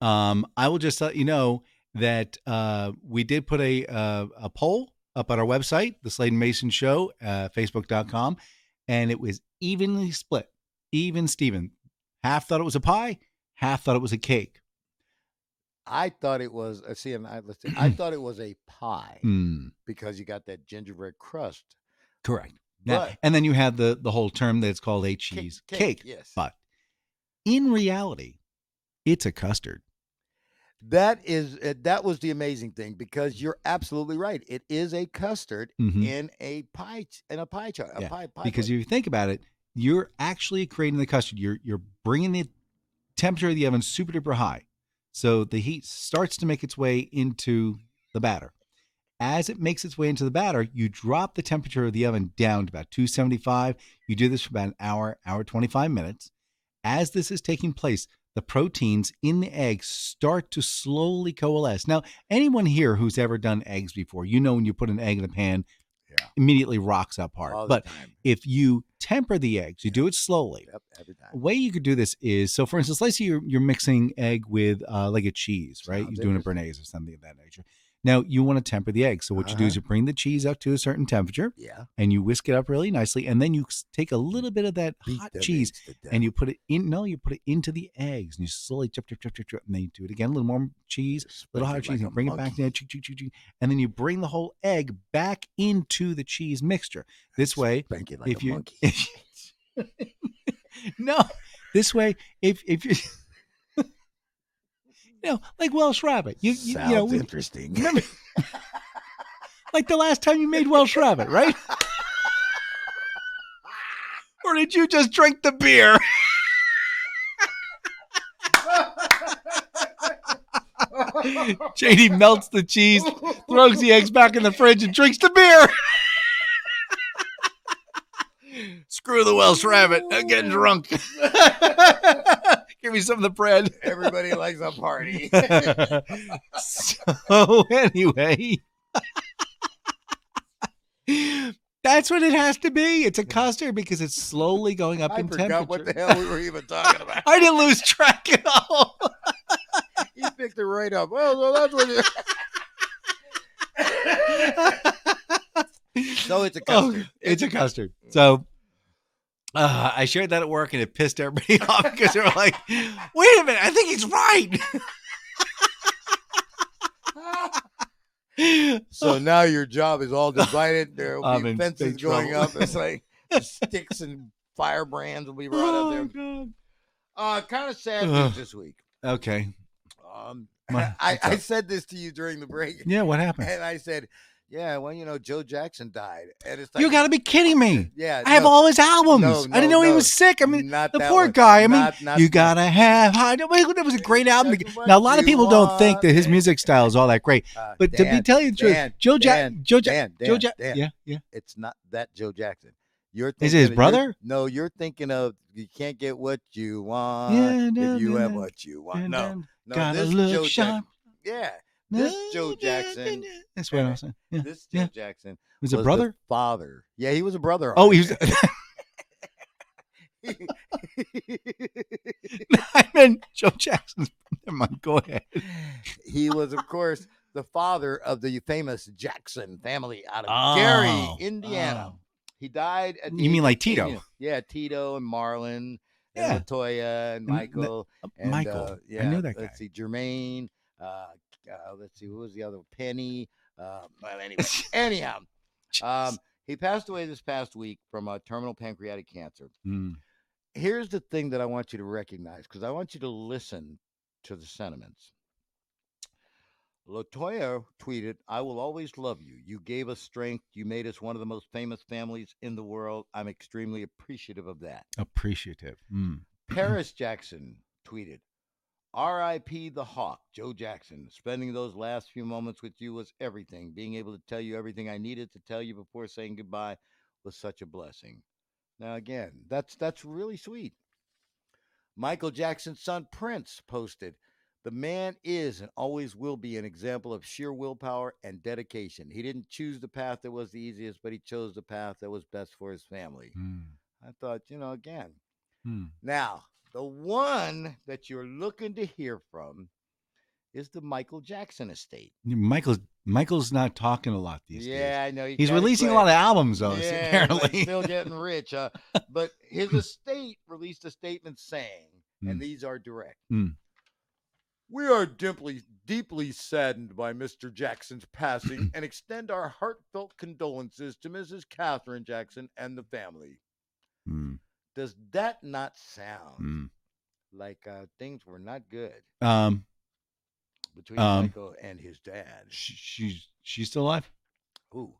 um, I will just let you know that uh, we did put a uh, a poll up on our website, the Slade Mason Show, uh, Facebook.com, and it was evenly split. Even Steven. Half thought it was a pie, half thought it was a cake. I thought it was. Uh, see, and I, I thought it was a pie Hmm. because you got that gingerbread crust. Correct. Now, and then you have the the whole term that's called a cake- cheese cake, cake. yes, But in reality, it's a custard. that is uh, that was the amazing thing because you're absolutely right. It is a custard Mhm. in a pie in a pie chart. A Yeah, pie, pie because plate. if you think about it, you're actually creating the custard. You're you're bringing the temperature of the oven super duper high, so the heat starts to make its way into the batter. As it makes its way into the batter, you drop the temperature of the oven down to about 275. You do this for about an hour, hour 25 minutes. As this is taking place, the proteins in the egg start to slowly coalesce. Now, anyone here who's ever done eggs before, you know when you put an egg in a pan, Yeah. immediately rocks apart. all the but time. if you temper the eggs, you do it slowly. Yep, every time. A way you could do this is so, for instance, let's say you're, you're mixing egg with uh, like a cheese, right? Sounds You're doing a béarnaise or something of that nature. Now you want to temper the eggs. So what you do is Uh-huh. you bring the cheese up to a certain temperature Yeah. and you whisk it up really nicely, and then you take a little bit of that Beat hot cheese eggs to death. and you put it in. No, you put it into the eggs and you slowly chop, chop, chop, chop, chop, and then you do it again. A little more cheese, Just little hot cheese, like and a bring it back in, choo, choo, choo, and then you bring the whole egg back into the cheese mixture. This way, it like if a you monkey. no, this way, if if you you know, like Welsh rabbit, you you, Sounds you know, we- interesting. remember, like the last time you made Welsh rabbit, right? or did you just drink the beer? JD melts the cheese, throws the eggs back in the fridge, and drinks the beer. Screw the Welsh rabbit. I'm getting drunk. Me some of the bread. Everybody likes a party. so anyway, that's what it has to be. It's a custard because it's slowly going up I in temperature. what the hell we were even talking about. I didn't lose track at all. he picked it right up. Well, so that's what you. so it's a Oh, custard. it's a custard. Mm. So uh, I shared that at work and it pissed everybody off because they were like, wait a minute, I think he's right. So now your job is all divided. There will be fences going trouble. up. It's like sticks and firebrands will be brought up there. Oh, God. Uh, kind of sad Ugh. this week. Okay. Um, What- I, I said this to you during the break, Yeah, what happened? and I said, "Yeah, well, you know, Joe Jackson died," and it's like, you got to be kidding me. yeah, I have all his albums. no, I didn't no, know he was sick. I mean, the poor one. guy. I mean, Not- not- you gotta have high. That was a great album. Now a lot of people don't think that his music style is all that great, Uh, but to be Dan, tell you the truth, Dan, Joe Jack, Dan, Joe Jack, Dan, Joe Dan, Dan. yeah, yeah. it's not that Joe Jackson. You're Is it his of- you're- brother? No, you're thinking of you can't get what you want Yeah, no, if you no, have no. what you want. No, no, gotta this look Joe sharp. Jackson. Yeah, this Joe Jackson. That's what I was saying. Yeah. this Joe yeah. Jackson Was was a the brother? father. Yeah, he was a brother. Oh, he was. I meant Joe Jackson's. Never mind. Go ahead. he was, of course, the father of the famous Jackson family out of Gary, Oh, Indiana. oh. He died at You mean like Tito? 80. Yeah, Tito and Marlon Yeah. and Latoya and And the- Michael. And, Michael. uh, I yeah, knew that guy. Let's see, Jermaine. Uh, uh, let's see, who was the other? Penny. Uh, well, anyway, anyhow, um, he passed away this past week from uh, terminal pancreatic cancer. Mm. Here's the thing that I want you to recognize because I want you to listen to the sentiments. Latoya tweeted, I will always love you. You gave us strength. You made us one of the most famous families in the world. I'm extremely appreciative of that. Appreciative. Mm. Paris Jackson tweeted, RIP the Hawk, Joe Jackson. Spending those last few moments with you was everything. Being able to tell you everything I needed to tell you before saying goodbye was such a blessing. Now again, that's that's really sweet. Michael Jackson's son Prince posted, "The man is and always will be an example of sheer willpower and dedication. He didn't choose the path that was the easiest, but he chose the path that was best for his family." Mm. I thought, you know, again, Mm. now, the one that you're looking to hear from is the Michael Jackson estate. Michael's Michael's not talking a lot these days. yeah, I know. he He's kinda releasing a lot of albums though. yeah, he's, apparently. still getting rich. Uh, but his estate released a statement saying, Mm. and these are direct. Mm. We are deeply, deeply saddened by Mr. Jackson's passing and extend our heartfelt condolences to Mrs. Catherine Jackson and the family. Mm. Does that not sound Mm. like uh, things were not good? Um, between Um, Michael and his dad. sh- she's she's still alive. Who?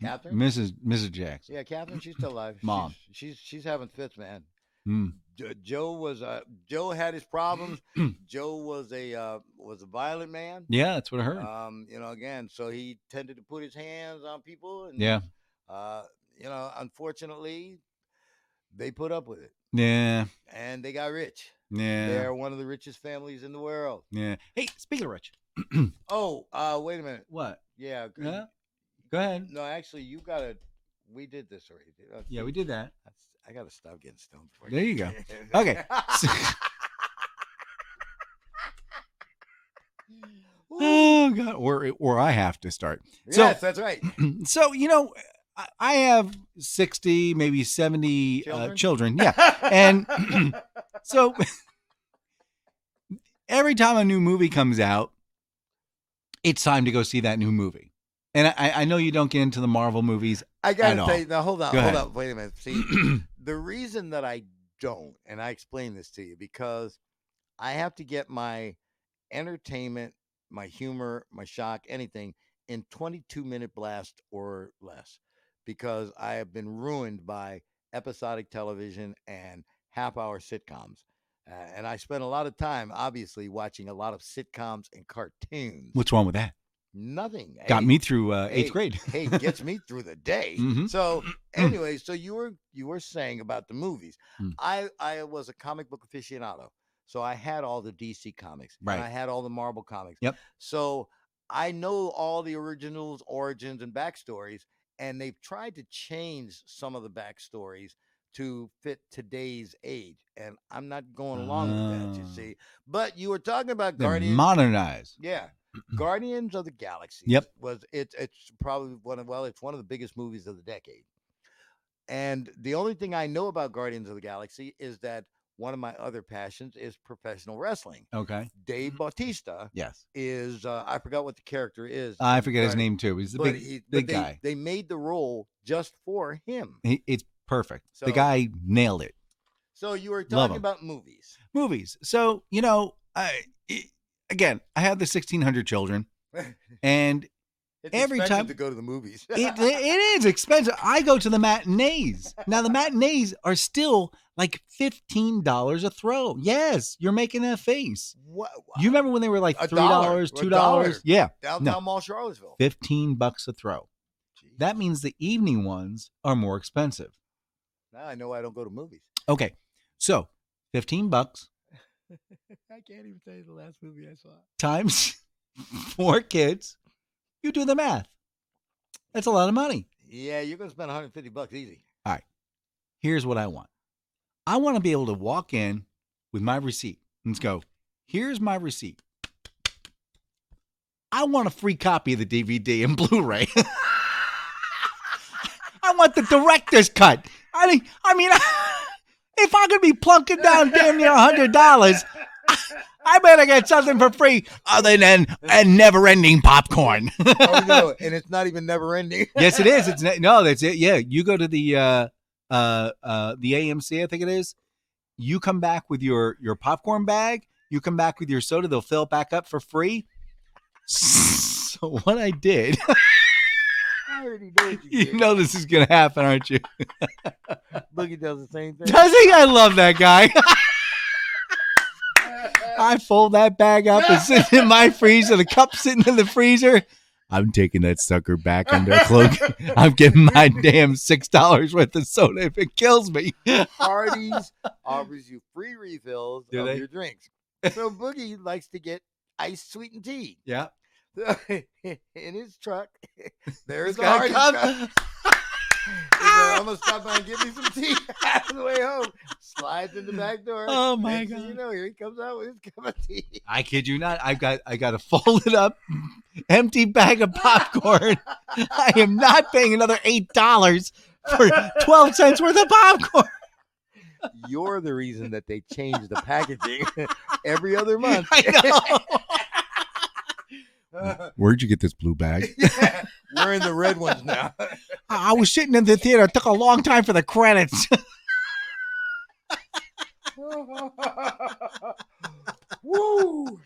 Catherine? Mrs. Mrs. Jackson. Yeah, Catherine, she's still alive. Mom. She's, she's she's having fits, man. Mm. Jo- Joe was uh Joe had his problems. Joe was a uh, was a violent man. Yeah, that's what I heard. Um, you know, again, so he tended to put his hands on people and yeah, uh, you know, unfortunately, they put up with it yeah, and they got rich. yeah, They're one of the richest families in the world. yeah. Hey, speaking of rich, Oh, uh, wait a minute. what? Yeah, g- Yeah? Go ahead. No, actually, you gotta. We did this already. Yeah, we did that. I gotta stop getting stoned. I There you go. Okay. Oh god, or or I have to start. So- yes, that's right. so you know, I- have sixty, maybe seventy children. Uh, Children? Yeah, and so every time a new movie comes out, it's time to go see that new movie. And I, I know you don't get into the Marvel movies. I gotta at tell you now. Hold on, hold on. Wait a minute. See, the reason that I don't, and I explain this to you because I have to get my entertainment, my humor, my shock, anything in 22 minute blast or less, because I have been ruined by episodic television and half hour sitcoms. Uh, and I spent a lot of time, obviously, watching a lot of sitcoms and cartoons. What's wrong with that? Nothing Got Hey, me through uh, eighth hey, grade. hey, gets me through the day. Mhm. So anyway, so you were you were saying about the movies. Mm. I I was a comic book aficionado, so I had all the DC comics, Right. And I had all the Marvel comics. Yep. So I know all the originals, origins, and backstories, and they've tried to change some of the backstories to fit today's age, and I'm not going along with that. You Ah. see, but you were talking about Guardians. modernized. Yeah. Guardians of the Galaxy. Yep. Was it's it's probably one of well, it's one of the biggest movies of the decade. And the only thing I know about Guardians of the Galaxy is that one of my other passions is professional wrestling. Okay. Dave Bautista Yes. is uh, I forgot what the character is. I forget his name too. He's the but big, he- big they, guy. They made the role just for him. He, it's perfect. So, the guy nailed it. So you were talking about movies. Movies. So you know, I i- again, I have the sixteen hundred children, and It's Every time- to go to the movies. it, it is expensive. I go to the matinees. Now the matinees are still like fifteen dollars a throw. Yes, you're making that face. what, You remember when they were like three dollar, two dollar. dollars? Yeah, downtown Mall Charlottesville? fifteen bucks a throw. That means the evening ones are more expensive. Now I know I don't go to movies. Okay, so fifteen bucks I can't even tell you the last movie I saw. times four kids. You do the math. That's a lot of money. Yeah, you're gonna spend 150 bucks easy. All right. Here's what I want. I want to be able to walk in with my receipt and go, here's my receipt. I want a free copy of the DVD and Blu-ray. I want the director's cut. I mean, I mean, if I'm gonna be plunking down damn near hundred dollars, I better get something for free other than a never-ending popcorn. oh no, and it's not even never ending. yes, it is. It's ne- no, that's it. Yeah, you go to the uh, uh, uh, the AMC, I think it is. You come back with your your popcorn bag. You come back with your soda. They'll fill it back up for free. So what I did, I already know you, you know this is gonna happen, aren't you? Boogie does the same thing. Does he? I love that guy. I fold that bag up and sit in my freezer. The cup sitting in the freezer. I'm taking that sucker back under a cloak. I'm getting my damn six dollars worth of soda if it kills me. Hardee's offers you free refills Do of they? your drinks. So Boogie likes to get iced sweetened tea. Yeah. in his truck, there's a Hardee's cup. He's like, I'm gonna stop by and get me some tea on the way home. Slides in the back door. Oh, my Next thing God. You know, here he comes out with his cup of tea. I kid you not. I've got I got a folded up empty bag of popcorn. I am not paying another eight dollars for twelve cents worth of popcorn. You're the reason that they change the packaging every other month. I know. Where'd you get this blue bag? Yeah, we're in the red ones now. I I was sitting in the theater. It took a long time for the credits. Woo!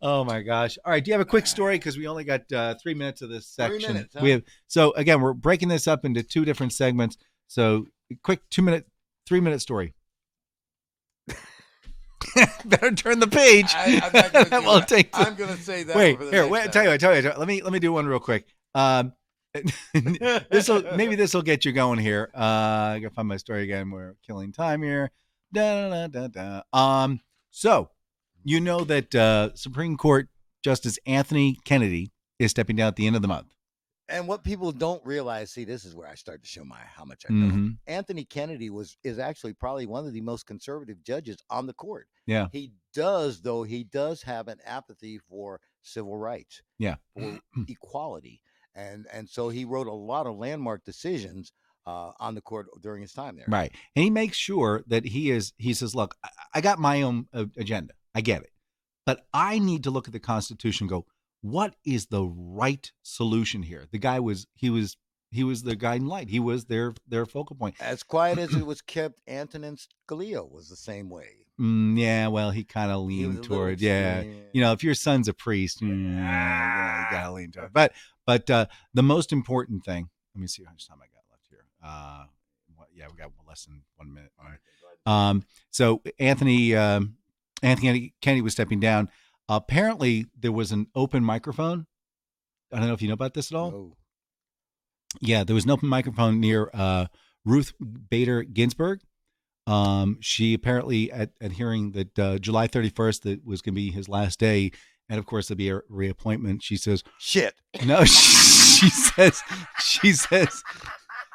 oh my gosh! All right, do you have a quick story? Because we only got uh, three minutes of this Three section. minutes, huh? We have so again we're breaking this up into two different segments. So quick two minute, three minute story. Better turn the page. I, I'm not gonna take the- I'm gonna say that. wait here. Wait, time. tell you. I tell you. I tell you. Let me let me do one real quick. Um, this will maybe this will get you going here. Uh, I gotta find my story again. We're killing time here. Da, da, da, da, da. Um, so you know that uh, Supreme Court Justice Anthony Kennedy is stepping down at the end of the month. And what people don't realize, see, this is where I start to show my how much I know. Mhm. Anthony Kennedy was is actually probably one of the most conservative judges on the court. Yeah. He does, though, he does have an apathy for civil rights, Yeah. for equality, and and so he wrote a lot of landmark decisions uh, on the court during his time there. Right. And he makes sure that he is, he says, look, I, I got my own uh, agenda. I get it. But I need to look at the Constitution and go, what is the right solution here? The guy was, he was, he was the guiding light. He was their, their focal point. As quiet as it was kept, Antonin Scalia was the same way. Mm, yeah. Well, he kind of leaned toward, yeah. You know, if your son's a priest, mm, yeah, you gotta lean toward. it. But, but uh, the most important thing, let me see how much time I got left here. Uh, what, yeah, we got less than one minute. All right. Um, so Anthony um, Anthony Kennedy was stepping down. Apparently, there was an open microphone. I don't know if you know about this at all. Oh, Yeah, there was an open microphone near uh, Ruth Bader Ginsburg. Um, she apparently at, at hearing that uh, July 31st that was going to be his last day, and of course there'll be a reappointment. She says, shit. no, she, she says, she says,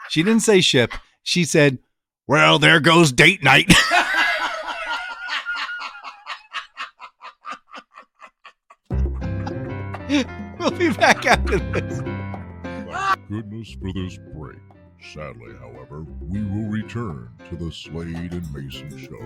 she didn't say ship. She said, well, there goes date night. be back after this. Thank goodness for this break. Sadly, however, we will return to the Slade and Mason show.